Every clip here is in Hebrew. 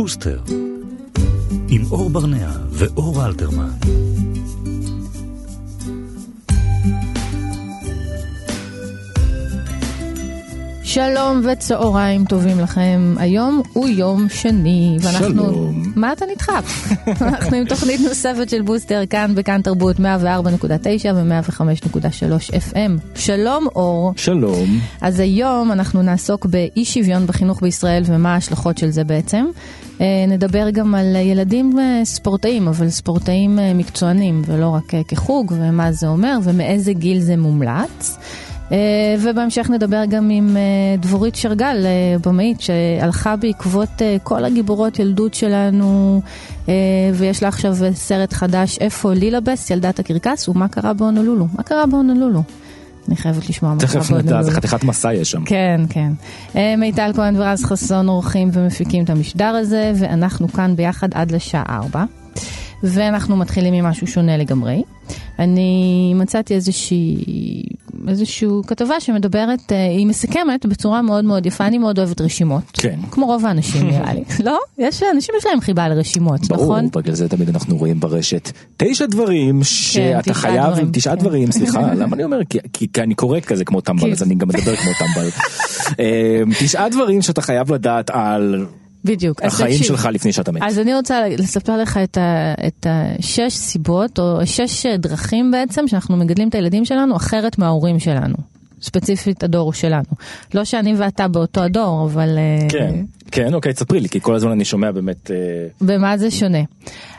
בוסטר, עם אור ברנע ואור אלתרמן. שלום וצהריים טובים לכם, היום הוא יום שני, ואנחנו... שלום. מה אתה נדחף? אנחנו עם תוכנית נוספת של בוסטר כאן בכאן תרבות 104.9 ו-105.3 FM. שלום אור. שלום. אז היום אנחנו נעסוק באי שוויון בחינוך בישראל ומה ההשלכות של זה בעצם. אה, נדבר גם על ילדים אה, ספורטאים, אבל ספורטאים אה, מקצוענים, ולא רק כחוג, ומה זה אומר, ומאיזה גיל זה מומלץ. אה, ובהמשך נדבר גם עם אה, דבורית שרגל, אה, במאית, שהלכה בעקבות כל הגיבורות ילדות שלנו, ויש לה עכשיו סרט חדש, איפה לילבס, ילדת הקרקס, ומה קרה בהונולולו. מה קרה בהונולולו? אני חייבת לשמוע מה קרה תכף נדע. זה חתיכת מסע יש שם. כן, כן. מיטל כהן ורז חסון עורכים ומפיקים את המשדר הזה, ואנחנו כאן ביחד עד לשעה 4. ואנחנו מתחילים עם משהו שונה לגמרי. אני מצאתי איזושהי, איזושהי כתבה שמדברת, אה, היא מסכמת בצורה מאוד מאוד יפה, אני מאוד אוהבת רשימות. כן. כמו רוב האנשים נראה לי. לא? יש אנשים יש להם חיבה לרשימות, ברור, נכון? בגלל זה תמיד אנחנו רואים ברשת תשע דברים שאתה תשעה חייב, דברים, תשעה כן. דברים, סליחה, למה אני אומר? כי- כי כי אני קורא כזה כמו טמבל, כי- אז אני גם מדבר כמו טמבל. אה, תשעה דברים שאתה חייב לדעת על בדיוק. החיים תקשיב. שלך לפני שאתה מת. אז אני רוצה לספר לך את, ה, את השש סיבות, או שש דרכים בעצם, שאנחנו מגדלים את הילדים שלנו אחרת מההורים שלנו. ספציפית הדור שלנו. לא שאני ואתה באותו הדור, אבל... אה, כן, כן, אוקיי, תספרי לי, כי כל הזמן אני שומע באמת... אה, במה זה שונה.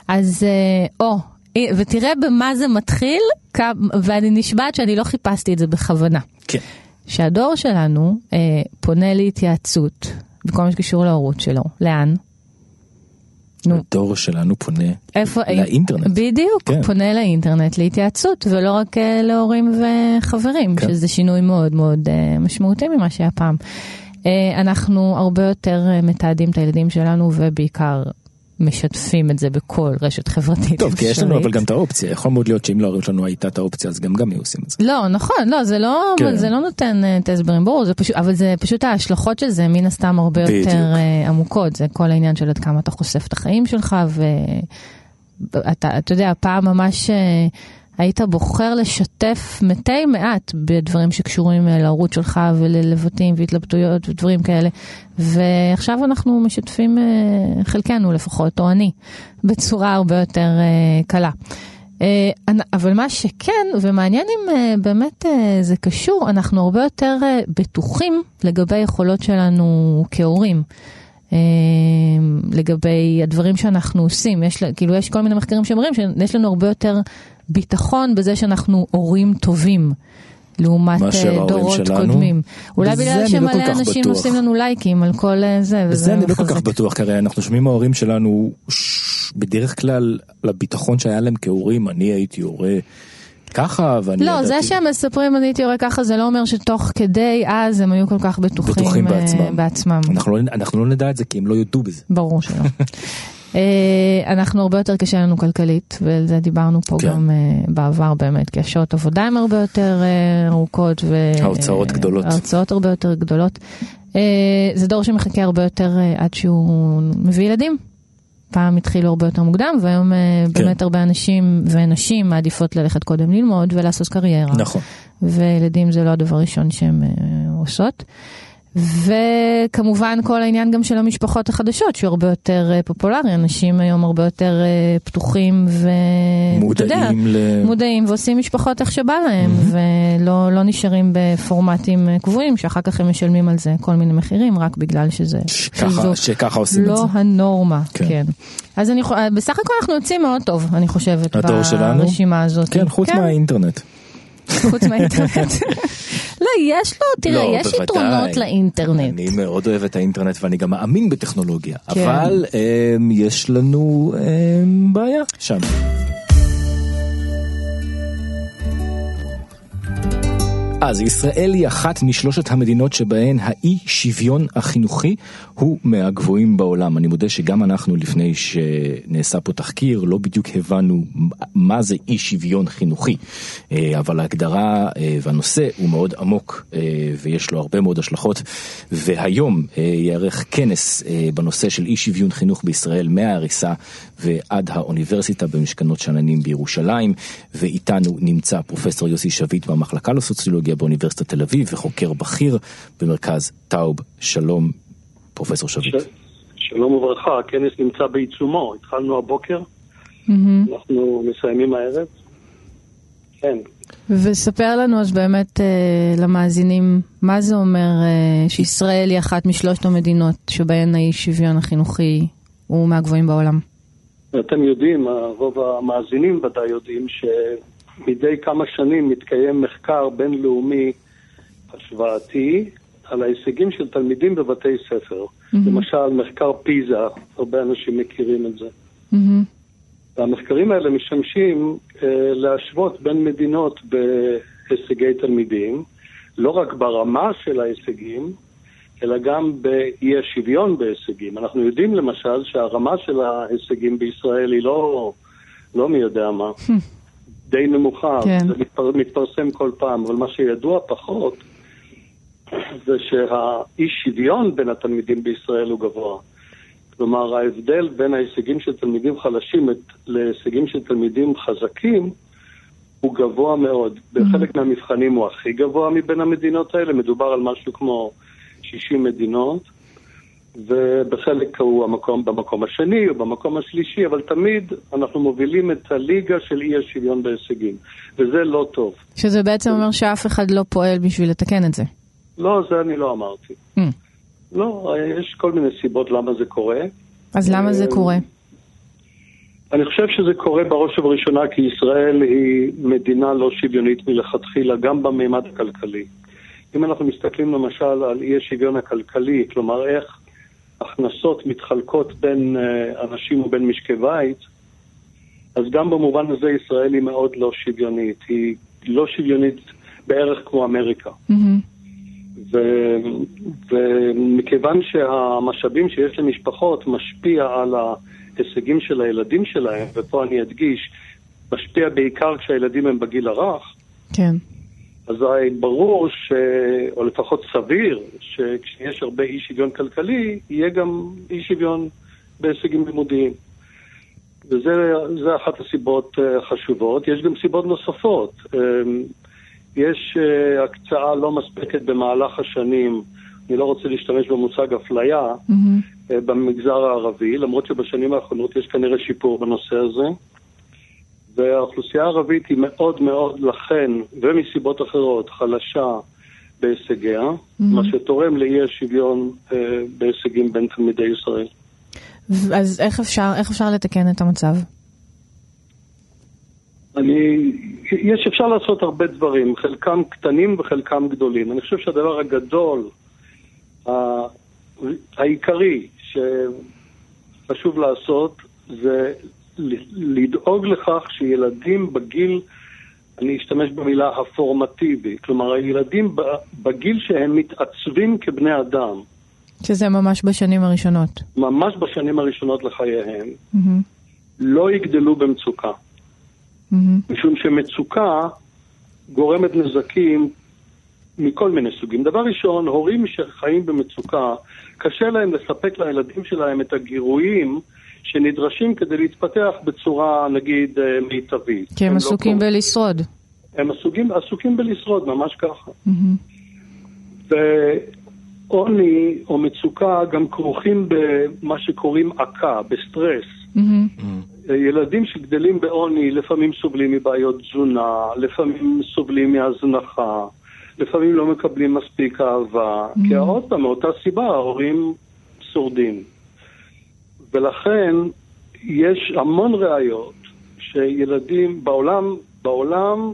אז, אה, או, אה, ותראה במה זה מתחיל, ואני נשבעת שאני לא חיפשתי את זה בכוונה. כן. שהדור שלנו אה, פונה להתייעצות בכל מה שקשור להורות שלו. לאן? נו. הדור שלנו פונה איפה? לאינטרנט. בדיוק, כן. פונה לאינטרנט להתייעצות, ולא רק אה, להורים וחברים, כן. שזה שינוי מאוד מאוד אה, משמעותי ממה שהיה פעם. אה, אנחנו הרבה יותר אה, מתעדים את הילדים שלנו, ובעיקר משתפים את זה בכל רשת חברתית. טוב, כי יש לנו אפשרית. אבל גם את האופציה, יכול מאוד להיות שאם להורים שלנו הייתה את האופציה אז גם גם היו עושים את זה. לא, נכון, לא, זה לא, כן. זה לא נותן אה, את ההסברים, ברור, זה פשוט, אבל זה פשוט ההשלכות של זה מן הסתם הרבה בדיוק. יותר אה, עמוקות, זה כל העניין של עד כמה אתה חושף את החיים שלך, ואתה, אתה יודע, פעם ממש אה, היית בוחר לשתף מתי מעט בדברים שקשורים אה, להורות שלך וללבטים והתלבטויות ודברים כאלה, ועכשיו אנחנו משתפים, אה, חלקנו לפחות, או אני, בצורה הרבה יותר אה, קלה. אבל מה שכן, ומעניין אם באמת זה קשור, אנחנו הרבה יותר בטוחים לגבי היכולות שלנו כהורים. לגבי הדברים שאנחנו עושים, יש, כאילו יש כל מיני מחקרים שאומרים שיש לנו הרבה יותר ביטחון בזה שאנחנו הורים טובים. לעומת אה, דורות שלנו. קודמים. אולי בזה בגלל לא שמלא כך אנשים בטוח. עושים לנו לייקים על כל אה, זה, וזה אני לא כל כך. בטוח, כי הרי אנחנו שומעים מההורים שלנו ש- בדרך כלל לביטחון שהיה להם כהורים, אני הייתי הורה ככה ואני לא, ידעתי... זה שהם מספרים אני הייתי יורה ככה, זה לא אומר שתוך כדי אז הם היו כל כך בטוחים, בטוחים אה, בעצמם. בעצמם. אנחנו לא, אנחנו לא נדע את זה כי הם לא יודו בזה. ברור שלא. אה, אנחנו הרבה יותר קשה לנו כלכלית, ועל זה דיברנו פה כן. גם אה, בעבר באמת, כי השעות עבודה הן הרבה יותר אה, ארוכות, ההוצאות גדולות. ההוצאות הרבה יותר גדולות. זה דור שמחכה הרבה יותר עד שהוא מביא ילדים. פעם התחילו הרבה יותר מוקדם, והיום כן. באמת הרבה אנשים ונשים מעדיפות ללכת קודם ללמוד ולעשות קריירה. נכון. וילדים זה לא הדבר הראשון אה, עושות. וכמובן כל העניין גם של המשפחות החדשות שהוא הרבה יותר אה, פופולרי, אנשים היום הרבה יותר אה, פתוחים יודע, מודעים ל... מודעים ועושים משפחות איך שבא להם ולא לא נשארים בפורמטים אה, קבועים שאחר כך הם משלמים על זה כל מיני מחירים רק בגלל שזה שככה, שזו שככה עושים את לא זה. הנורמה, כן. כן. אז אני, בסך הכל אנחנו יוצאים מאוד טוב, אני חושבת? ברשימה הזאת. כן, חוץ מהאינטרנט. חוץ מהאינטרנט. לא, יש לו, תראה, לא, יש. יתרונות לאינטרנט. אני מאוד אוהב את האינטרנט ואני גם מאמין בטכנולוגיה, כן. אבל אמ, יש לנו אמ, בעיה שם. אז ישראל היא אחת משלושת המדינות שבהן האי שוויון החינוכי הוא מהגבוהים בעולם. אני מודה שגם אנחנו לפני שנעשה פה תחקיר לא בדיוק הבנו מה זה אי שוויון חינוכי. אה, אבל ההגדרה אה, והנושא הוא מאוד עמוק אה, ויש לו הרבה מאוד השלכות. והיום ייערך כנס בנושא של אי שוויון חינוך בישראל מההריסה ועד האוניברסיטה במשכנות שאננים בירושלים. ואיתנו נמצא פרופסור יוסי שביט מהמחלקה לסוציולוגיה באוניברסיטת תל אביב וחוקר בכיר במרכז טאוב. שלום, פרופסור שביט. ש... שלום וברכה, הכנס נמצא בעיצומו, התחלנו הבוקר, mm-hmm. אנחנו מסיימים הערב. כן. וספר לנו אז באמת אה, למאזינים, מה זה אומר אה, שישראל היא אחת משלושת המדינות שבהן האי שוויון החינוכי הוא מהגבוהים בעולם? אתם יודעים, רוב המאזינים ודאי יודעים שמדי כמה שנים מתקיים מחקר בינלאומי השוואתי על ההישגים של תלמידים בבתי ספר. Mm-hmm. למשל, מחקר פיזה, הרבה אנשים מכירים את זה. Mm-hmm. והמחקרים האלה משמשים אה, להשוות בין מדינות בהישגי תלמידים, לא רק ברמה של ההישגים, אלא גם באי השוויון בהישגים. אנחנו יודעים למשל שהרמה של ההישגים בישראל היא לא, לא מי יודע מה, די נמוכה, כן. זה מתפר, מתפרסם כל פעם, אבל מה שידוע פחות זה שהאי שוויון בין התלמידים בישראל הוא גבוה. כלומר, ההבדל בין ההישגים של תלמידים חלשים להישגים של תלמידים חזקים הוא גבוה מאוד. בחלק מהמבחנים הוא הכי גבוה מבין המדינות האלה, מדובר על משהו כמו 60 מדינות, ובחלק הוא המקום במקום השני או במקום השלישי, אבל תמיד אנחנו מובילים את הליגה של אי השוויון בהישגים, וזה לא טוב. שזה בעצם אומר שאף אחד לא פועל בשביל לתקן את זה. לא, זה אני לא אמרתי. Mm. לא, יש כל מיני סיבות למה זה קורה. אז למה זה קורה? אני חושב שזה קורה בראש ובראשונה כי ישראל היא מדינה לא שוויונית מלכתחילה, גם במימד הכלכלי. אם אנחנו מסתכלים למשל על אי השוויון הכלכלי, כלומר איך הכנסות מתחלקות בין אה, אנשים ובין משקי בית, אז גם במובן הזה ישראל היא מאוד לא שוויונית. היא לא שוויונית בערך כמו אמריקה. Mm-hmm. ו- ומכיוון שהמשאבים שיש למשפחות משפיע על ההישגים של הילדים שלהם, ופה אני אדגיש, משפיע בעיקר כשהילדים הם בגיל הרך, כן. אזי ברור, ש... או לפחות סביר, שכשיש הרבה אי שוויון כלכלי, יהיה גם אי שוויון בהישגים לימודיים. וזה אחת הסיבות החשובות. אה, יש גם סיבות נוספות. אמ, יש uh, הקצאה לא מספקת במהלך השנים, אני לא רוצה להשתמש במושג אפליה, mm-hmm. במגזר הערבי, למרות שבשנים האחרונות יש כנראה שיפור בנושא הזה. והאוכלוסייה הערבית היא מאוד מאוד, לכן, ומסיבות אחרות, חלשה בהישגיה, mm-hmm. מה שתורם לאי השוויון uh, בהישגים בין תלמידי ישראל. אז איך אפשר, איך אפשר לתקן את המצב? אני, יש, אפשר לעשות הרבה דברים, חלקם קטנים וחלקם גדולים. אני חושב שהדבר הגדול, העיקרי שחשוב לעשות, זה לדאוג לכך שילדים בגיל, אני אשתמש במילה הפורמטיבי, כלומר הילדים בגיל שהם מתעצבים כבני אדם. שזה ממש בשנים הראשונות. ממש בשנים הראשונות לחייהם, mm-hmm. לא יגדלו במצוקה. Mm-hmm. משום שמצוקה גורמת נזקים מכל מיני סוגים. דבר ראשון, הורים שחיים במצוקה, קשה להם לספק לילדים שלהם את הגירויים שנדרשים כדי להתפתח בצורה, נגיד, אה, מיטבית. כי הם, הם לא עסוקים לא בלשרוד. הם עסוקים, עסוקים בלשרוד, ממש ככה. Mm-hmm. ועוני או מצוקה גם כרוכים במה שקוראים עקה, בסטרס. Mm-hmm. ילדים שגדלים בעוני לפעמים סובלים מבעיות תזונה, לפעמים סובלים מהזנחה, לפעמים לא מקבלים מספיק אהבה, mm-hmm. כי עוד פעם, מאותה סיבה ההורים שורדים. ולכן יש המון ראיות שילדים בעולם, בעולם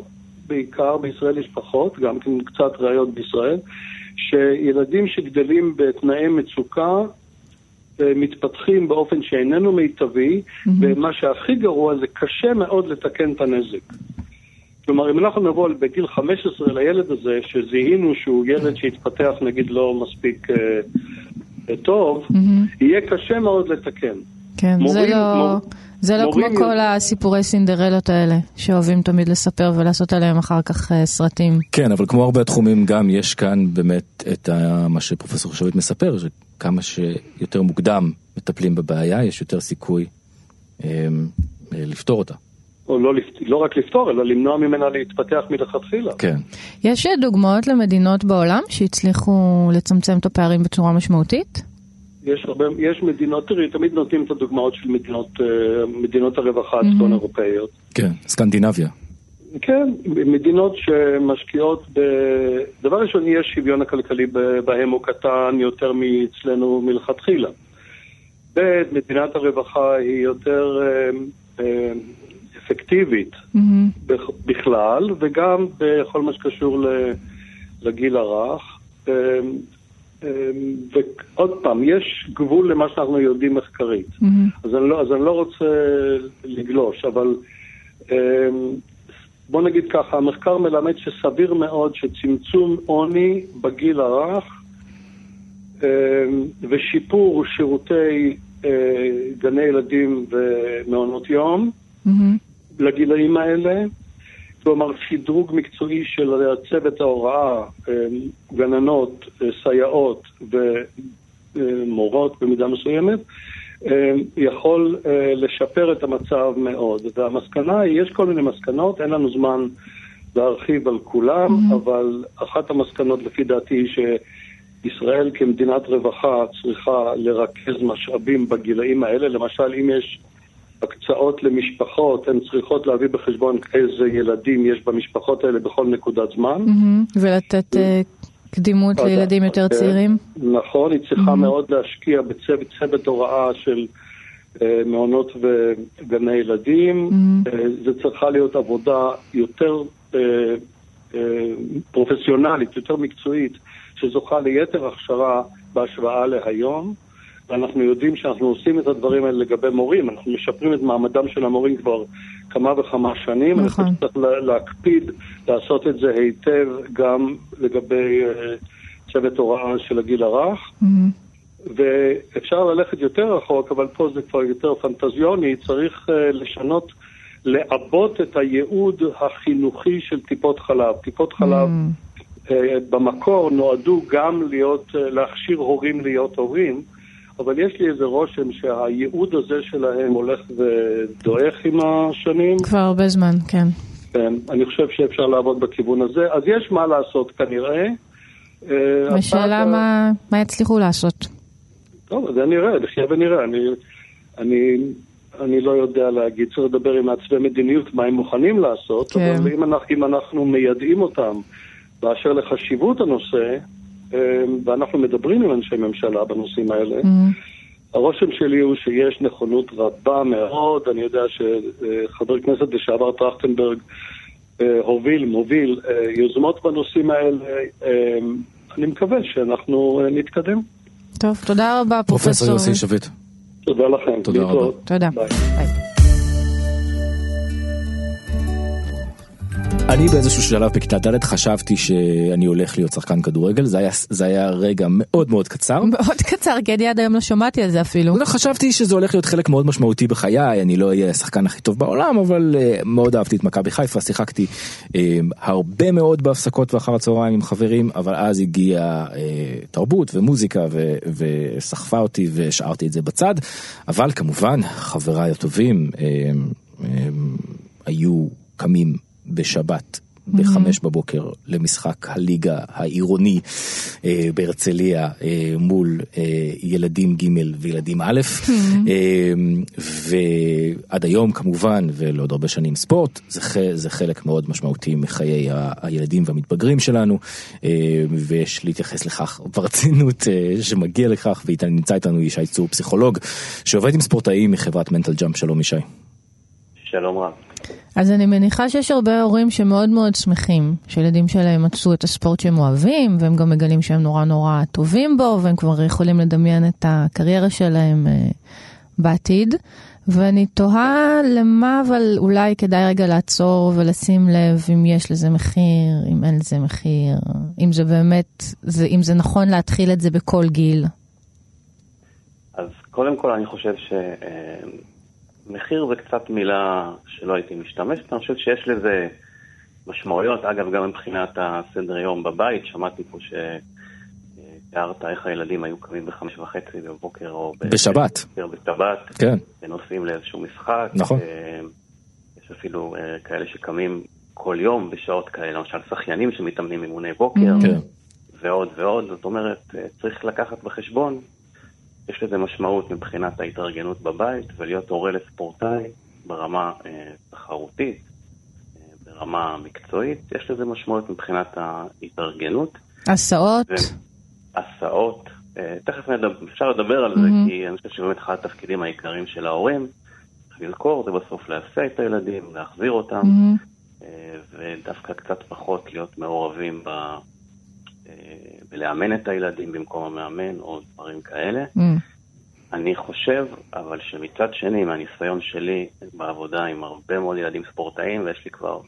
בעיקר, בישראל יש פחות, גם כן קצת ראיות בישראל, שילדים שגדלים בתנאי מצוקה מתפתחים באופן שאיננו מיטבי, mm-hmm. ומה שהכי גרוע זה קשה מאוד לתקן את הנזק. כלומר, אם אנחנו נבוא בגיל 15 לילד הזה, שזיהינו שהוא ילד שהתפתח נגיד לא מספיק אה, אה, טוב, מהמם. יהיה קשה מאוד לתקן. כן, זה מורים- לא, מור- זה לא כמו מורים כל יודעים- הסיפורי סינדרלות האלה, שאוהבים תמיד לספר ולעשות עליהם אחר כך אה, סרטים. כן, אבל כמו הרבה תחומים, גם יש כאן באמת את ה- מה שפרופסור שביט מספר, שכמה שיותר מוקדם מטפלים בבעיה, יש יותר סיכוי אה, לפתור אותה. או לא, לא רק לפתור, אלא למנוע ממנה להתפתח מלכתחילה. כן. יש דוגמאות למדינות בעולם שהצליחו לצמצם את הפערים בצורה משמעותית? יש הרבה, יש מדינות, תראי, תמיד נותנים את הדוגמאות של מדינות, אה, מדינות הרווחה הצפון אירופאיות. כן, סקנדינביה. כן, מדינות שמשקיעות ב... דבר ראשון, יש שוויון הכלכלי בהם הוא קטן יותר מאצלנו מלכתחילה. ב', מדינת הרווחה היא יותר אה, אה, אפקטיבית. בכ- בכלל, וגם בכל מה שקשור לגיל הרך. אה, אה, ועוד פעם, יש גבול למה שאנחנו יודעים מחקרית. מהמם. אז אני לא, אז אני לא רוצה לגלוש, אבל אמ, בוא נגיד ככה, המחקר מלמד שסביר מאוד שצמצום עוני בגיל הרך אמ, ושיפור שירותי אה, גני ילדים ומעונות יום מהמם. לגילאים האלה, כלומר שדרוג מקצועי של צוות ההוראה, אמ, גננות, אה, סייעות ומורות במידה מסוימת, אמ, יכול אה, לשפר את המצב מאוד. והמסקנה היא, יש כל מיני מסקנות, אין לנו זמן להרחיב על כולם, אבל אחת המסקנות לפי דעתי היא שישראל כמדינת רווחה צריכה לרכז משאבים בגילאים האלה. למשל, אם יש הקצאות למשפחות, הן צריכות להביא בחשבון איזה ילדים יש במשפחות האלה בכל נקודת זמן. מהמם. ולתת אה, קדימות תודה. לילדים יותר אה, צעירים? נכון, היא צריכה מאוד להשקיע בצוות צוות הוראה של אה, מעונות וגני ילדים. אה, זה צריכה להיות עבודה יותר אה, אה, פרופסיונלית, יותר מקצועית, שזוכה ליתר הכשרה בהשוואה להיום. ואנחנו יודעים שאנחנו עושים את הדברים האלה לגבי מורים, אנחנו משפרים את מעמדם של המורים כבר כמה וכמה שנים. נכון. שצריך לה- להקפיד לעשות את זה היטב גם לגבי אה, צוות הוראה של הגיל הרך. מהמם. ואפשר ללכת יותר רחוק, אבל פה זה כבר יותר פנטזיוני, צריך uh, לשנות, לעבות את הייעוד החינוכי של טיפות חלב. טיפות חלב uh, במקור נועדו גם להיות, uh, להכשיר הורים להיות הורים, אבל יש לי איזה רושם שהייעוד הזה שלהם הולך ודועך עם השנים. כבר הרבה זמן, כן. כן, אני חושב שאפשר לעבוד בכיוון הזה. אז יש מה לעשות כנראה. אה, השאלה הפעם- מה- מה יצליחו לעשות. טוב, אז נראה, נחיה ונראה. אני, אני, אני לא יודע להגיד, צריך לדבר עם מעצבי מדיניות מה הם מוכנים לעשות, כן. אבל אם אנחנו, אם אנחנו מיידעים אותם באשר לחשיבות הנושא, אה, ואנחנו מדברים עם אנשי ממשלה בנושאים האלה, מהמם. הרושם שלי הוא שיש נכונות רבה מאוד, אני יודע שחבר כנסת לשעבר טרכטנברג אה, הוביל, מוביל אה, יוזמות בנושאים האלה, אה, אני מקווה שאנחנו נתקדם. טוב, תודה רבה, פרופסור פרופסור. יוסי שביט. תודה לכם. תודה רבה. תודה. ביי. אני באיזשהו שלב בכיתה ד' חשבתי שאני הולך להיות שחקן כדורגל, זה היה, זה היה רגע מאוד מאוד קצר. מאוד קצר, כי אני עד היום לא שמעתי על זה אפילו. לא, חשבתי שזה הולך להיות חלק מאוד משמעותי בחיי, אני לא אהיה השחקן הכי טוב בעולם, אבל uh, מאוד אהבתי את מכבי חיפה, שיחקתי uh, הרבה מאוד בהפסקות ואחר הצהריים עם חברים, אבל אז הגיעה uh, תרבות ומוזיקה ו- וסחפה אותי והשארתי את זה בצד, אבל כמובן חבריי הטובים uh, uh, היו קמים בשבת. בחמש בבוקר למשחק הליגה העירוני אה, בהרצליה אה, מול אה, ילדים ג' וילדים א', אה, ועד היום כמובן ולעוד הרבה שנים ספורט, זה, ח, זה חלק מאוד משמעותי מחיי ה, הילדים והמתבגרים שלנו, אה, ויש להתייחס לכך ברצינות אה, שמגיע לכך, ונמצא איתנו ישי צור פסיכולוג שעובד עם ספורטאים מחברת מנטל ג'אמפ, שלום ישי. שלום רב. אז אני מניחה שיש הרבה הורים שמאוד מאוד שמחים שילדים שלהם מצאו את הספורט שהם אוהבים, והם גם מגלים שהם נורא נורא טובים בו, והם כבר יכולים לדמיין את הקריירה שלהם אה, בעתיד, ואני תוהה למה אבל אולי כדאי רגע לעצור ולשים לב אם יש לזה מחיר, אם אין לזה מחיר, אם זה באמת, זה, אם זה נכון להתחיל את זה בכל גיל. אז קודם כל אני חושב שמחיר זה קצת מילה שלא הייתי משתמשת, אני חושב שיש לזה משמעויות, אגב גם מבחינת הסדר יום בבית, שמעתי פה ש... תיארת איך הילדים היו קמים בחמש וחצי בבוקר או בשבת. בשבת, כן. ונוסעים לאיזשהו משחק. נכון. יש אפילו אה, כאלה שקמים כל יום בשעות כאלה, למשל שחיינים שמתאמנים אימוני בוקר, כן. ועוד ועוד. זאת אומרת, אה, צריך לקחת בחשבון, יש לזה משמעות מבחינת ההתארגנות בבית, ולהיות הורה לספורטאי ברמה אה, תחרותית, ברמה מקצועית, יש לזה משמעות מבחינת ההתארגנות. הסעות? הסעות, אה, תכף נדבר, אפשר לדבר על זה, mm-hmm. כי אני חושב שבאמת אחד התפקידים העיקריים של ההורים, צריך לזכור, זה בסוף להסיע את הילדים, להחזיר אותם, mm-hmm. ודווקא קצת פחות להיות מעורבים ב... אה, בלאמן את הילדים במקום המאמן, או דברים כאלה. Mm. אני חושב, אבל שמצד שני, מהניסיון שלי בעבודה עם הרבה מאוד ילדים ספורטאים, ויש לי כבר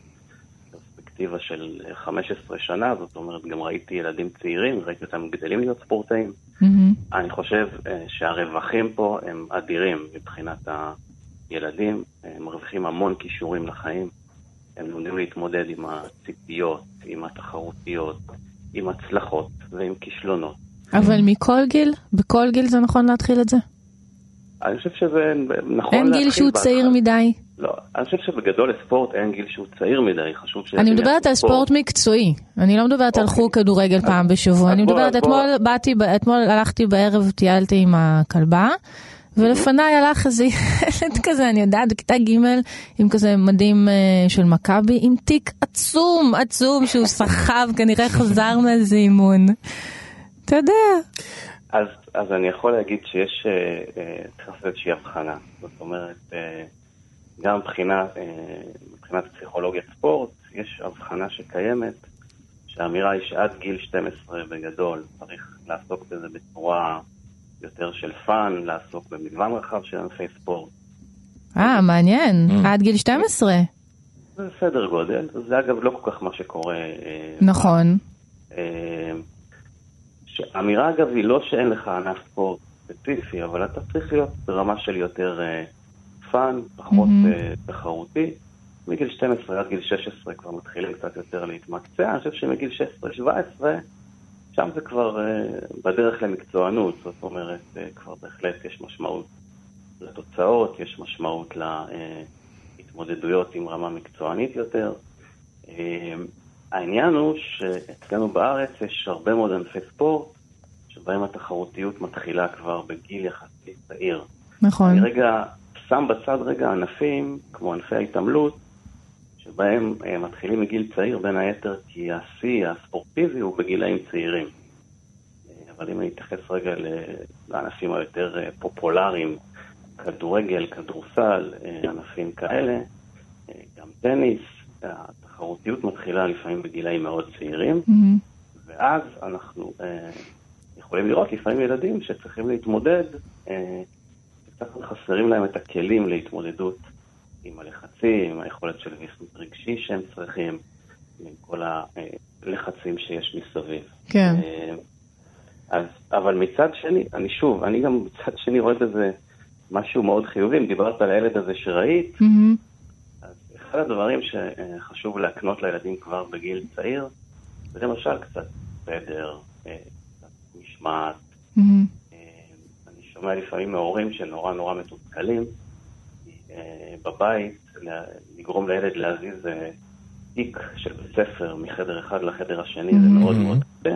פרספקטיבה של 15 שנה, זאת אומרת, גם ראיתי ילדים צעירים, ראיתי אותם גדלים להיות ספורטאים. Mm-hmm. אני חושב uh, שהרווחים פה הם אדירים מבחינת הילדים, הם מרוויחים המון כישורים לחיים, הם לומדים להתמודד עם הציפיות, עם התחרותיות, עם הצלחות ועם כישלונות. אבל מכל גיל? בכל גיל זה נכון להתחיל את זה? אני חושב שזה נכון. אין גיל שהוא צעיר מדי? לא, אני חושב שבגדול לספורט אין גיל שהוא צעיר מדי, חשוב ש... אני מדברת על ספורט מקצועי, אני לא מדברת על חוג כדורגל פעם בשבוע, אני מדברת, אתמול באתי, אתמול הלכתי בערב, טיילתי עם הכלבה. ולפניי הלך איזה ילד כזה, אני יודעת, בכיתה ג' עם כזה מדים של מכבי, עם תיק עצום, עצום, שהוא סחב, כנראה חזר מאיזה אימון. אתה יודע. אז, אז אני יכול להגיד שיש, צריך לעשות איזושהי הבחנה. זאת אומרת, גם מבחינת, מבחינת פסיכולוגיית ספורט, יש הבחנה שקיימת, שהאמירה היא שעד גיל 12 בגדול צריך לעסוק בזה בצורה יותר של fun, לעסוק במגוון רחב של ענפי ספורט. אה, מעניין, mm. עד גיל 12. זה סדר גודל, זה אגב לא כל כך מה שקורה. נכון. האמירה אגב היא לא שאין לך ענף ספורט ספציפי, אבל אתה צריך להיות ברמה של יותר fun, פחות mm-hmm. תחרותי. מגיל 12 עד גיל 16 כבר מתחילים קצת יותר להתמקצע, אני חושב שמגיל 16-17 שם זה כבר uh, בדרך למקצוענות, זאת אומרת, uh, כבר בהחלט יש משמעות לתוצאות, יש משמעות להתמודדויות עם רמה מקצוענית יותר. העניין הוא שאצלנו בארץ יש הרבה מאוד ענפי ספורט, שבהם התחרותיות מתחילה כבר בגיל יחסית צעיר. נכון. אני רגע שם בצד רגע ענפים, כמו ענפי ההתעמלות, שבהם uh, מתחילים מגיל צעיר, בין היתר כי השיא הספורטיבי הוא בגילאים צעירים. Uh, אבל אם אני אתייחס רגע לענפים היותר uh, פופולריים, כדורגל, כדורסל, ענפים כאלה, גם טניס, התחרותיות מתחילה לפעמים בגילאים מאוד צעירים, mm-hmm. ואז אנחנו uh, יכולים לראות לפעמים ילדים שצריכים להתמודד, uh, קצת חסרים להם את הכלים להתמודדות עם הלחצים, עם היכולת של ויסות רגשי שהם צריכים, עם כל הלחצים שיש מסביב. כן. אז, אבל מצד שני, אני שוב, אני גם מצד שני רואה בזה משהו מאוד חיובי. אם דיברת על הילד הזה שראית, mm-hmm. אז אחד הדברים שחשוב להקנות לילדים כבר בגיל צעיר, זה למשל קצת סדר, קצת משמעת. Mm-hmm. אני שומע לפעמים מהורים שנורא נורא מתוסכלים, בבית, לגרום לילד להזיז תיק של בית ספר מחדר אחד לחדר השני, mm-hmm. זה מאוד מאוד קשה.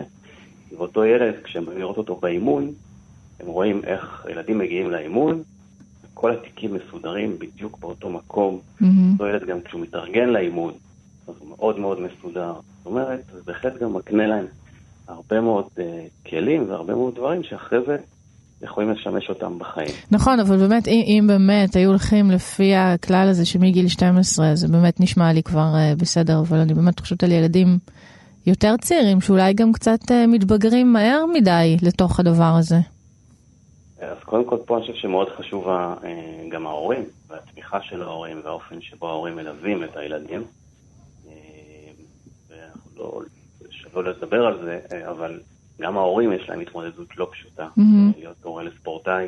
ואותו ילד, כשהם לראות אותו באימון, הם רואים איך ילדים מגיעים לאימון, כל התיקים מסודרים בדיוק באותו מקום. Mm-hmm. אותו ילד גם כשהוא מתארגן לאימון, אז הוא מאוד מאוד מסודר. זאת אומרת, זה בהחלט גם מקנה להם הרבה מאוד uh, כלים והרבה מאוד דברים שאחרי זה יכולים לשמש אותם בחיים. נכון, אבל באמת, אם, אם באמת היו הולכים לפי הכלל הזה שמגיל 12, זה באמת נשמע לי כבר uh, בסדר, אבל אני באמת חושבת על ילדים יותר צעירים, שאולי גם קצת uh, מתבגרים מהר מדי לתוך הדבר הזה. אז קודם כל פה אני חושב שמאוד חשוב אה, גם ההורים, והתמיכה של ההורים, והאופן שבו ההורים מלווים את הילדים. אה, ואנחנו לא, שלא לדבר על זה, אה, אבל גם ההורים יש להם התמודדות לא פשוטה. מהמם. להיות הורה לספורטאי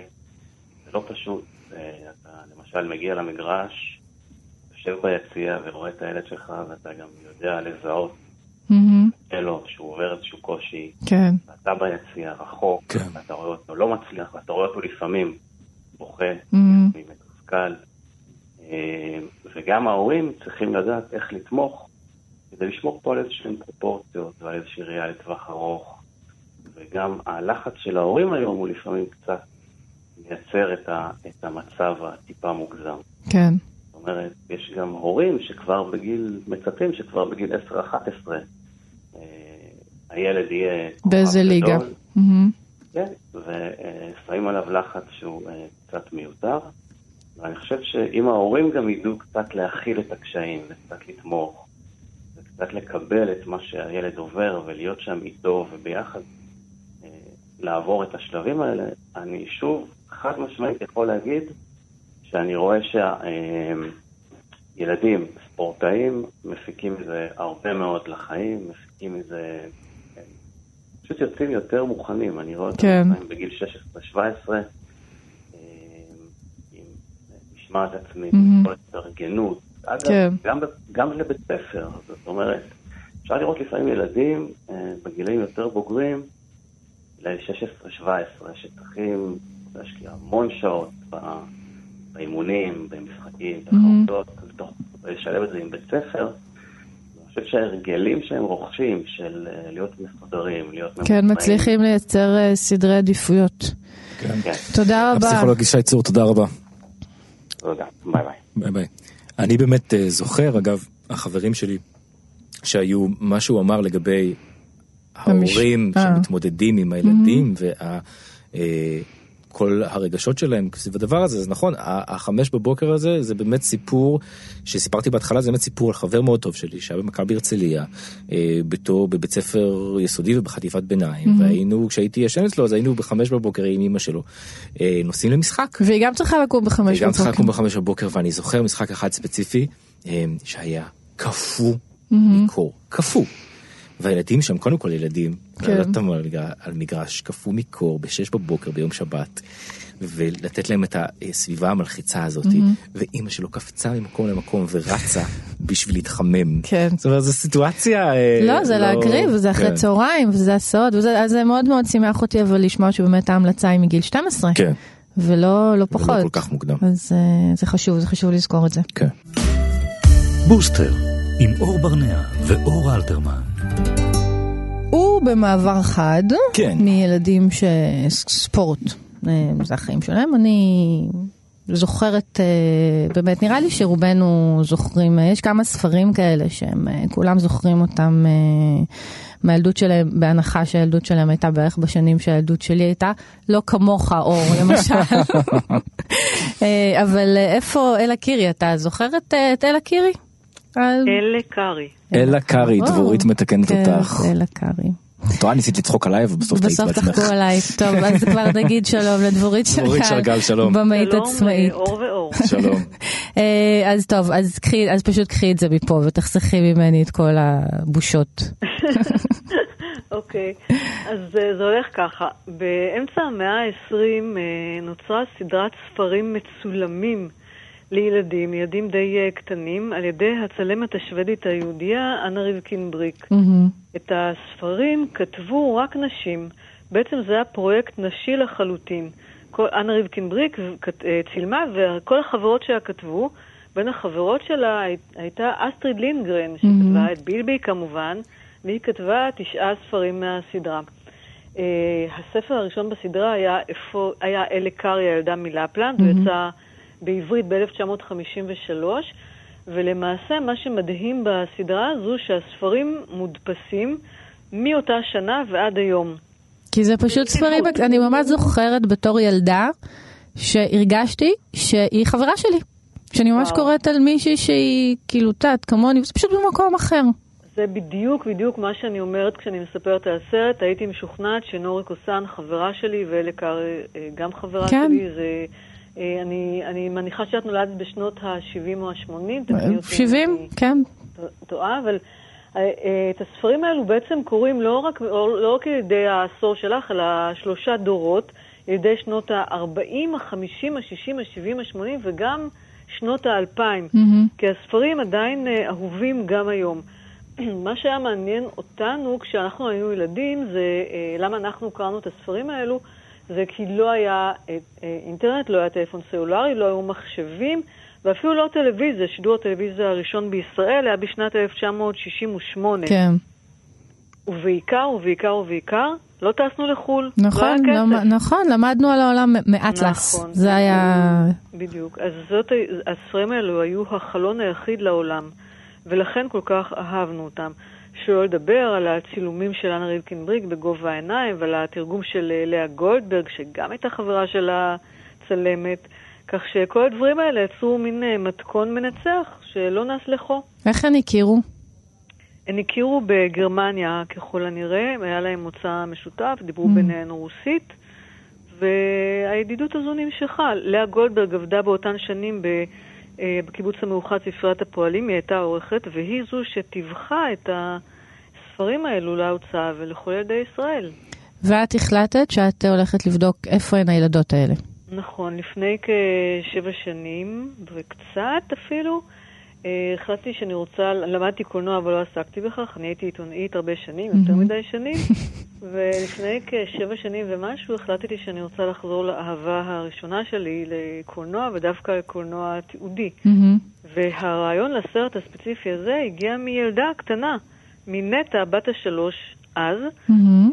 זה לא פשוט. אתה למשל מגיע למגרש, יושב ביציע ורואה את הילד שלך, ואתה גם יודע לזהות. לו שהוא עובר איזשהו קושי. כן. ואתה ביציע, רחוק, כן. ואתה רואה אותו לא מצליח, ואתה רואה אותו לפעמים בוכה. לפעמים מתוסכל. אה, וגם ההורים צריכים לדעת איך לתמוך כדי לשמור פה על איזשהן פרופורציות ועל איזושהי ראייה לטווח ארוך. וגם הלחץ של ההורים היום הוא לפעמים קצת מייצר את, ה, את המצב הטיפה מוגזם. כן. זאת אומרת, יש גם הורים שכבר בגיל, מצפים שכבר בגיל 10-11 אה, הילד יהיה באיזה ליגה. מהמם. כן, ושמים עליו לחץ שהוא אה, קצת מיותר. ואני חושב שאם ההורים גם ידעו קצת להכיל את הקשיים, וקצת לתמוך, וקצת לקבל את מה שהילד עובר, ולהיות שם איתו וביחד לעבור את השלבים האלה, אני שוב חד משמעית יכול להגיד שאני רואה שהילדים, ספורטאים, מפיקים מזה הרבה מאוד לחיים, מפיקים מזה... אה, פשוט יוצאים יותר מוכנים, אני רואה אותם כן. לפעמים בגיל 16-17, אה, עם משמעת עצמית. עם יכולת התארגנות. אגב, כן. גם, גם לבית ספר, זאת אומרת, אפשר לראות לפעמים ילדים אה, בגילים יותר בוגרים, ל-16-17, שצריכים להשקיע המון שעות באימונים, במשחקים, מהמם. בחרדות, ולשלב את זה עם בית ספר. אני חושב שההרגלים שהם רוכשים של אה, להיות מסודרים, להיות כן, ממוצעים, מצליחים לייצר אה, סדרי עדיפויות. כן. כן, תודה רבה. הפסיכולוג ישי צור, תודה רבה. תודה, ביי ביי. ביי ביי. אני באמת אה, זוכר, אגב, החברים שלי, שהיו, מה שהוא אמר לגבי ההורים אה. שמתמודדים עם הילדים וכל הרגשות שלהם סביב הדבר הזה, אז נכון, החמש בבוקר הזה זה באמת סיפור שסיפרתי בהתחלה, זה באמת סיפור על חבר מאוד טוב שלי שהיה במכבי הרצליה, אה, בתור בבית ספר יסודי ובחטיבת ביניים, והיינו, כשהייתי ישן אצלו אז היינו בחמש בבוקר עם אמא שלו, אה, נוסעים למשחק. והיא גם צריכה לקום בחמש וגם צריכה בבוקר. לקום בחמש בבוקר ואני זוכר משחק אחד ספציפי אה, שהיה קפוא מקור, קפוא. והילדים שם, קודם כל ילדים, כן. לעלות אותם על על מגרש קפוא מקור בשש בבוקר ביום שבת, ולתת להם את הסביבה המלחיצה הזאת, ואימא שלו קפצה ממקום למקום ורצה בשביל להתחמם. כן. זאת אומרת, זו סיטואציה... אה, לא, זה להקריב, זה אחרי כן. צהריים, וזה הסוד, וזה- אז זה מאוד מאוד שימח אותי אבל לשמוע שבאמת ההמלצה היא מגיל 12. כן, ולא לא פחות. לא כל כך מוקדם. אז אה, זה חשוב, זה חשוב לזכור את זה. כן. בוסטר, עם אור ברנע ואור אלתרמן. במעבר חד, כן. מילדים שספורט, אה, זה החיים שלהם. אני זוכרת, אה, באמת, נראה לי שרובנו זוכרים, אה, יש כמה ספרים כאלה שהם, כולם זוכרים אותם מהילדות שלהם, בהנחה שהילדות שלהם הייתה בערך בשנים שהילדות שלי הייתה, לא כמוך, אור, למשל. אבל איפה אלה קירי? אתה זוכר את אלה קירי? אלה קארי. אלה או, דבורית מתקנת כן, אותך. אלה קארי. את רואה, ניסית לצחוק עליי, ובסוף בסוף בעצמך. תחקו עליי. טוב, אז כבר נגיד שלום לדבורית דבורית שרגל. שלום. במאית שלום, עצמאית. אה, אור ואור. שלום. אה, אז טוב, אז קחי, אז פשוט קחי את זה מפה ותחסכי ממני את כל הבושות. אוקיי, אז אה, זה הולך ככה. באמצע המאה ה-20 אה, נוצרה סדרת ספרים מצולמים לילדים, ילדים די אה, קטנים, על ידי הצלמת השוודית היהודייה אנה ריבקין בריק. מהמם. את הספרים כתבו רק נשים. בעצם זה היה פרויקט נשי לחלוטין. כל, אנה ריבקין בריק אה, צילמה, וכל החברות שלה כתבו. בין החברות שלה הי- הייתה אסטריד לינגרן, שכתבה את בילבי כמובן, והיא כתבה תשעה ספרים מהסדרה. Uh, הספר הראשון בסדרה היה, היה אלה קארי, הילדה מלפלנד, הוא יצא בעברית ב-1953, ולמעשה מה שמדהים בסדרה הזו שהספרים מודפסים מאותה שנה ועד היום. כי זה פשוט ספרים, אני ממש זוכרת בתור ילדה שהרגשתי שהיא חברה שלי. שאני ממש וואו. קוראת על מישהי שהיא כאילו, יודעת, כמוני, זה פשוט במקום אחר. זה בדיוק בדיוק מה שאני אומרת כשאני מספרת על הסרט. הייתי משוכנעת שנורי קוסן חברה שלי, ואלה קארי אה, גם חברה כן. שלי. זה, אני, אני מניחה שאת נולדת בשנות ה-70 או ה-80. 70, כן. טועה, אבל אה, אה, את הספרים האלו בעצם קוראים לא רק, לא רק על ידי העשור שלך, אלא שלושה דורות, על ידי שנות ה-40, ה-50, ה-60, ה-70, ה-80 וגם שנות ה-2000. מהמם. כי הספרים עדיין אה, אהובים גם היום. מה שהיה מעניין אותנו כשאנחנו היינו ילדים, זה אה, למה אנחנו קראנו את הספרים האלו, זה כי לא היה אה, אה, אינטרנט, לא היה טלפון סלולרי, לא היו מחשבים, ואפילו לא טלוויזיה. שידור הטלוויזיה הראשון בישראל היה בשנת 1968. כן. ובעיקר, ובעיקר, ובעיקר, לא טסנו לחו"ל. לא נכון, כסף. למ- נכון, למדנו על העולם מאטלס. נכון. זה היה... בדיוק. אז זאת, הספרים האלו היו החלון היחיד לעולם, ולכן כל כך אהבנו אותם. שלא לדבר על הצילומים של אנה ריבקין בריק בגובה העיניים, ועל התרגום של אה, לאה גולדברג, שגם הייתה חברה של הצלמת. כך שכל הדברים האלה יצרו מין אה, מתכון מנצח, שלא נס לחו. איך הן הכירו? הן הכירו בגרמניה ככל הנראה, היה להם מוצא משותף, דיברו Mm. ביניהן רוסית, והידידות הזו נמשכה. לאה גולדברג עבדה באותן שנים ב, בקיבוץ המאוחד ספריית הפועלים, היא הייתה עורכת, והיא זו שטיווחה את הספרים האלו להוצאה ולכל ילדי ישראל. ואת החלטת שאת הולכת לבדוק איפה הן הילדות האלה. נכון, לפני כשבע שנים, וקצת אפילו, אה, החלטתי שאני רוצה, למדתי קולנוע אבל לא עסקתי בכך, אני הייתי עיתונאית הרבה שנים, יותר מדי שנים, ולפני כשבע שנים ומשהו החלטתי שאני רוצה לחזור לאהבה הראשונה שלי לקולנוע, ודווקא לקולנוע תיעודי. והרעיון לסרט הספציפי הזה הגיע מילדה קטנה, מנטע, בת השלוש אז.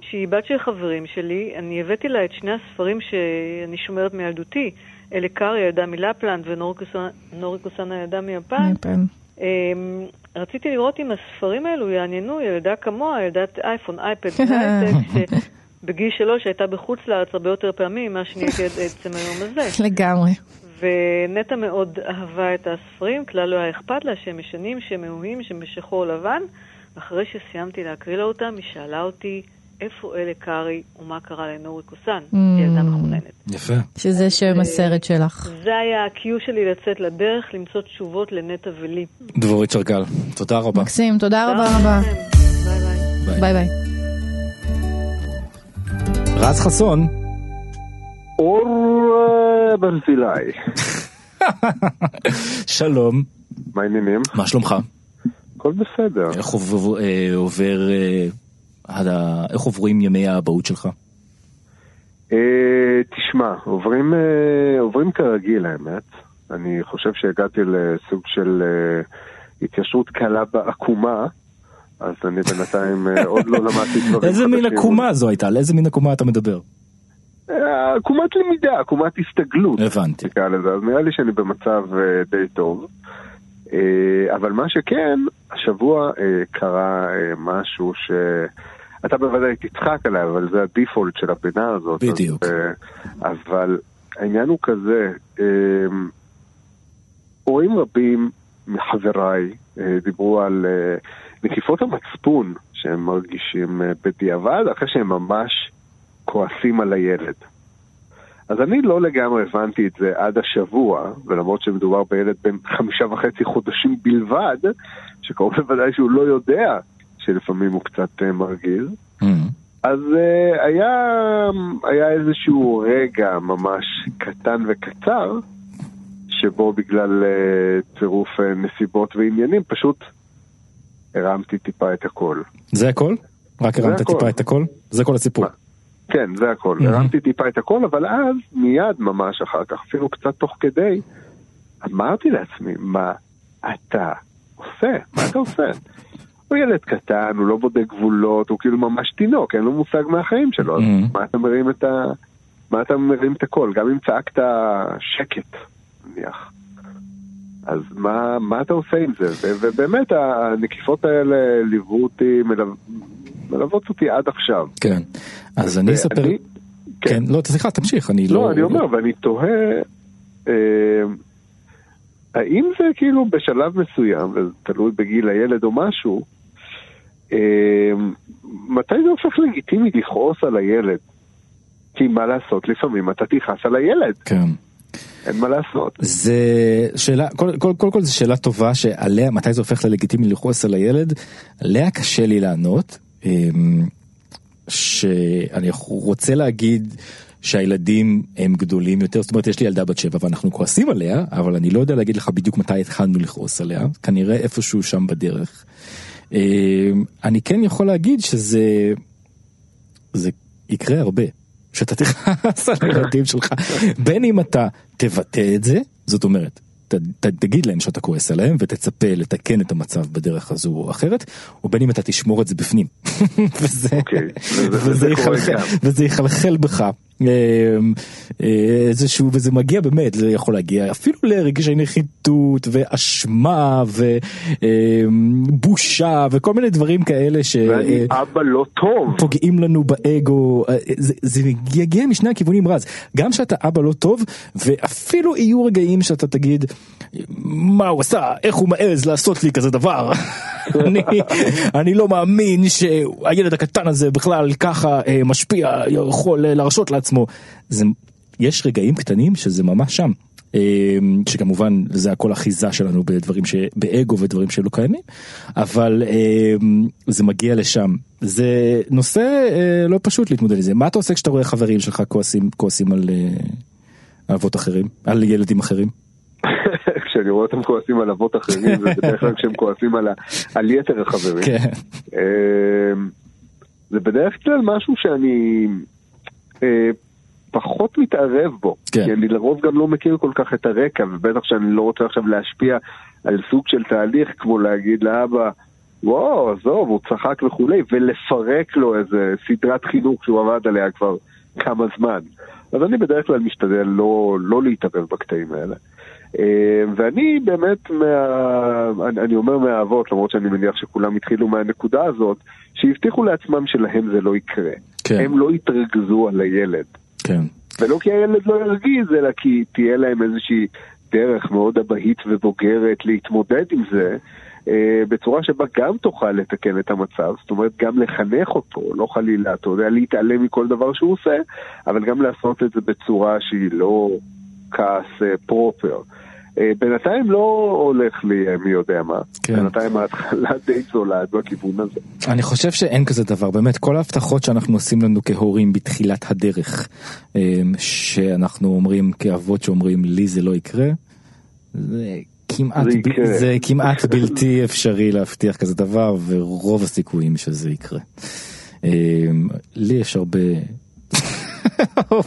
שהיא בת של חברים שלי, אני הבאתי לה את שני הספרים שאני שומרת מילדותי, אלה קארי הילדה מלפלנד ונורי קוסן הילדה מיפן. יפן. אמ, רציתי לראות אם הספרים האלו יעניינו ילדה כמוה, ילדת אייפון, אייפד והייטק, שבגיל שלוש הייתה בחוץ לארץ הרבה יותר פעמים ממה שאני הייתי עד עצם היום הזה. לגמרי. ונטע מאוד אהבה את הספרים, כלל לא היה אכפת לה שהם ישנים, שהם מאוהים, שהם בשחור לבן. אחרי שסיימתי להקריא לה אותם, היא שאלה אותי איפה אלה קארי ומה קרה לנורי קוסן, Mm. ילדה מחוננת. יפה. שזה שם הסרט שלך. זה היה ה-Q שלי לצאת לדרך, למצוא תשובות לנטע ולי. דבורית שרגל, תודה רבה. מקסים, תודה רבה רבה. ביי ביי. רז חסון, אור אה, ברזילי, שלום, מה העניינים? מה שלומך? הכל בסדר. איך עובר, איך עוברים ימי האבהות שלך? אה, תשמע, עוברים, אה, עוברים כרגיל האמת. אני חושב שהגעתי לסוג של אה, התיישרות קלה בעקומה, אז אני בינתיים עוד לא למדתי דברים איזה מין חדשים. עקומה זו הייתה? על איזה מין עקומה אתה מדבר? עקומת למידה, עקומת הסתגלות. הבנתי. נקרא לזה, אז נראה לי שאני במצב די טוב. אה, אבל מה שכן, השבוע אה, קרה אה, משהו ש... אתה בוודאי תצחק עליי, אבל זה הדיפולט של הפינה הזאת. בדיוק. אז, אבל העניין הוא כזה, הורים רבים מחבריי דיברו על נקיפות המצפון שהם מרגישים בדיעבד, אחרי שהם ממש כועסים על הילד. אז אני לא לגמרי הבנתי את זה עד השבוע, ולמרות שמדובר בילד בן חמישה וחצי חודשים בלבד, שקרוב לוודאי שהוא לא יודע שלפעמים הוא קצת אה, מרגיז, Mm. אז uh, היה, היה איזשהו רגע ממש קטן וקצר, שבו בגלל uh, צירוף uh, נסיבות ועניינים, פשוט הרמתי טיפה את הכל. זה הכל? רק הרמת הכל. טיפה את הכל? זה כל הסיפור. מה? כן, זה הכל. מהמם. הרמתי טיפה את הכל, אבל אז, מיד ממש אחר כך, אפילו קצת תוך כדי, אמרתי לעצמי, מה אתה עושה? מה אתה עושה? הוא ילד קטן, הוא לא בודק גבולות, הוא כאילו ממש תינוק, אין לו מושג מהחיים שלו, אז Mhm. מה אתה מרים את ה... מה אתה מרים את הקול? גם אם צעקת שקט, נניח. אז מה, מה אתה עושה עם זה? ובאמת הנקיפות האלה ליוו אותי, מלו... מלוות אותי עד עכשיו. כן. אז אני אספר... ואני- כן, לא, סליחה, תמשיך, אני לא... לא, אני אומר, ואני תוהה, אה, האם זה כאילו בשלב מסוים, וזה תלוי בגיל הילד או משהו, מתי זה הופך לגיטימי לכעוס על הילד? כי מה לעשות, לפעמים אתה תכעס על הילד. כן. אין מה לעשות. זה שאלה, קודם כל, כל, כל זו שאלה טובה שעליה, מתי זה הופך ללגיטימי לכעוס על הילד, עליה קשה לי לענות. אמ, שאני רוצה להגיד שהילדים הם גדולים יותר, זאת אומרת יש לי ילדה בת שבע ואנחנו כועסים עליה, אבל אני לא יודע להגיד לך בדיוק מתי התחלנו לכעוס עליה, כנראה איפשהו שם בדרך. אמ, אני כן יכול להגיד שזה, זה יקרה הרבה. שאתה תכעס על הילדים שלך, בין אם אתה תבטא את זה, זאת אומרת, ת, ת, תגיד להם שאתה כועס עליהם ותצפה לתקן את המצב בדרך הזו או אחרת, או בין אם אתה תשמור את זה בפנים. וזה, okay, אוקיי, וזה, וזה, יחלחל, וזה יחלחל בך. אמ, אה, איזשהו וזה מגיע באמת זה יכול להגיע אפילו לרגשי נחיתות ואשמה ובושה וכל מיני דברים כאלה ש... ואני אבא לא טוב. פוגעים לנו באגו אה, זה, זה יגיע משני הכיוונים רז גם שאתה אבא לא טוב ואפילו יהיו רגעים שאתה תגיד מה הוא עשה איך הוא מעז לעשות לי כזה דבר אני, אני לא מאמין שהילד הקטן הזה בכלל ככה אה, משפיע יכול להרשות לעצמו. עצמו. זה, יש רגעים קטנים שזה ממש שם. אמ, שכמובן זה הכל אחיזה שלנו בדברים שבאגו ודברים שלא קיימים אבל אמ, זה מגיע לשם זה נושא אה, לא פשוט להתמודד עם זה מה אתה עושה כשאתה רואה חברים שלך כועסים כועסים על אה, אבות אחרים על ילדים אחרים. כשאני רואה אותם כועסים על אבות אחרים זה בדרך כלל כשהם כועסים על, על יתר החברים. כן. אמ, זה בדרך כלל משהו שאני פחות מתערב בו, כן. כי אני לרוב גם לא מכיר כל כך את הרקע, ובטח שאני לא רוצה עכשיו להשפיע על סוג של תהליך כמו להגיד לאבא, וואו, עזוב, הוא צחק וכולי, ולפרק לו איזה סדרת חינוך שהוא עבד עליה כבר כמה זמן. אז אני בדרך כלל משתדל לא, לא להתערב בקטעים האלה. אה, ואני באמת, מה, אני אומר מהאבות, למרות שאני מניח שכולם התחילו מהנקודה הזאת, שהבטיחו לעצמם שלהם זה לא יקרה. כן. הם לא יתרכזו על הילד. כן. ולא כי הילד לא ירגיז, אלא כי תהיה להם איזושהי דרך מאוד אבהית ובוגרת להתמודד עם זה. אה, בצורה שבה גם תוכל לתקן את המצב, זאת אומרת גם לחנך אותו, לא חלילה, אתה יודע, להתעלם מכל דבר שהוא עושה, אבל גם לעשות את זה בצורה שהיא לא כעס פרופר. אה, בינתיים לא הולך לי מי יודע מה, כן. בינתיים ההתחלה די זולה בכיוון הזה. אני חושב שאין כזה דבר, באמת כל ההבטחות שאנחנו עושים לנו כהורים בתחילת הדרך, אה, שאנחנו אומרים כאבות שאומרים לי זה לא יקרה, זה כמעט, זה, ב... זה כמעט בלתי אפשרי להבטיח כזה דבר ורוב הסיכויים שזה יקרה. אה, לי יש הרבה...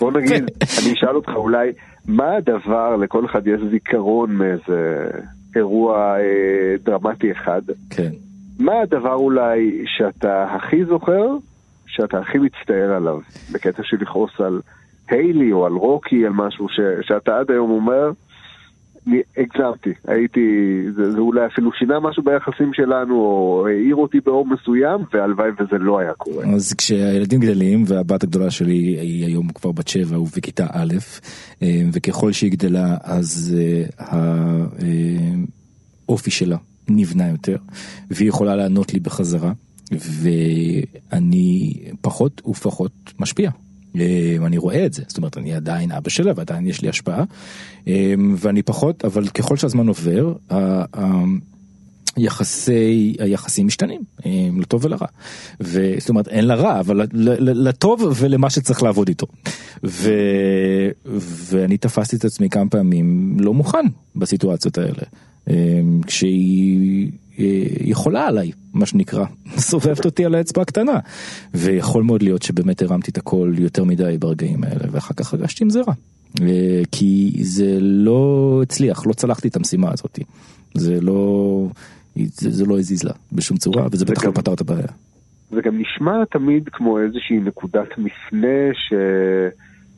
בוא נגיד, אני אשאל אותך אולי מה הדבר, לכל אחד יש זיכרון מאיזה אירוע אה, דרמטי אחד. כן. מה הדבר אולי שאתה הכי זוכר, שאתה הכי מצטער עליו, בקטע של לכעוס על היילי או על רוקי, על משהו ש, שאתה עד היום אומר, הגזמתי, הייתי, זה, זה אולי אפילו שינה משהו ביחסים שלנו, או העיר אותי באור מסוים, והלוואי וזה לא היה קורה. אז כשהילדים גדלים, והבת הגדולה שלי היא היום כבר בת שבע ובכיתה א', אה, וככל שהיא גדלה, אז אה, האופי שלה נבנה יותר, והיא יכולה לענות לי בחזרה, ואני פחות ופחות משפיע. אה, אני רואה את זה, זאת אומרת אני עדיין אבא שלה ועדיין יש לי השפעה. אה, ואני פחות, אבל ככל שהזמן עובר, יחסי היחסים משתנים אה, לטוב ולרע. זאת אומרת אין לרע אבל לטוב ולמה שצריך לעבוד איתו. ו, ואני תפסתי את עצמי כמה פעמים לא מוכן בסיטואציות האלה. כשהיא יכולה עליי, מה שנקרא, סובבת אותי על האצבע הקטנה. ויכול מאוד להיות שבאמת הרמתי את הכל יותר מדי ברגעים האלה, ואחר כך הרגשתי עם זה רע. כי זה לא הצליח, לא צלחתי את המשימה הזאת. זה לא, זה, זה לא הזיז לה בשום צורה, וזה בטח לא פתר את הבעיה. זה גם נשמע תמיד כמו איזושהי נקודת מפנה ש...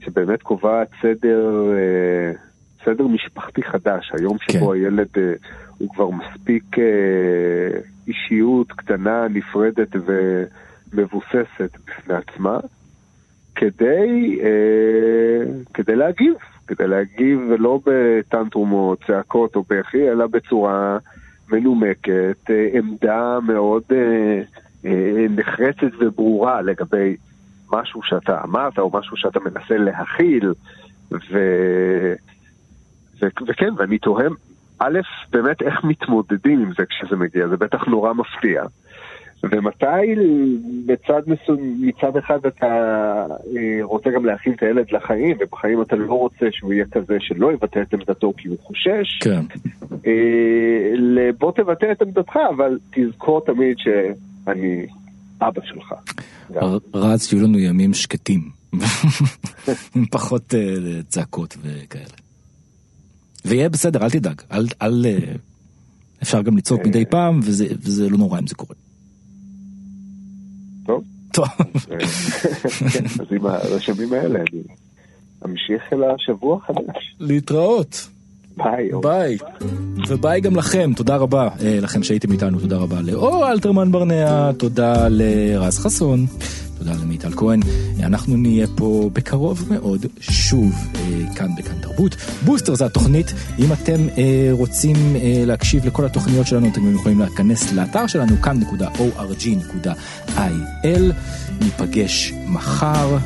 שבאמת קובעת סדר, אה, סדר משפחתי חדש, היום שבו כן. הילד אה, הוא כבר מספיק אה, אישיות קטנה, נפרדת ומבוססת בפני עצמה, כדי, אה, כדי להגיב, כדי להגיב לא בטנטרום או צעקות או בכי, אלא בצורה מנומקת, אה, עמדה מאוד אה, אה, נחרצת וברורה לגבי משהו שאתה אמרת או משהו שאתה מנסה להכיל, ו... ו... וכן, ואני תוהה, א', באמת איך מתמודדים עם זה כשזה מגיע, זה בטח נורא מפתיע. ומתי בצד מסוים, מצד אחד אתה אה, רוצה גם להכין את הילד לחיים, ובחיים אתה לא רוצה שהוא יהיה כזה שלא יבטא את עמדתו כי הוא חושש. כן. אה, בוא תבטא את עמדתך, אבל תזכור תמיד שאני אבא שלך. רז, שיהיו לנו ימים שקטים, עם פחות uh, צעקות וכאלה. ויהיה בסדר, אל תדאג, אל, אל, uh, אפשר גם לצעוק מדי פעם, וזה, וזה לא נורא אם זה קורה. טוב. טוב. כן, אז עם הרשמים האלה אני אמשיך אל השבוע החדש. להתראות. ביי. ביי. וביי גם לכם, תודה רבה אה, לכם שהייתם איתנו, תודה רבה לאור אלתרמן ברנע, תודה לרז חסון. תודה למיטל כהן. אנחנו נהיה פה בקרוב מאוד, שוב, אה, כאן בכאן תרבות. בוסטר זה התוכנית. אם אתם אה, רוצים אה, להקשיב לכל התוכניות שלנו, אתם יכולים להיכנס לאתר שלנו, כאן.org.il. ניפגש מחר.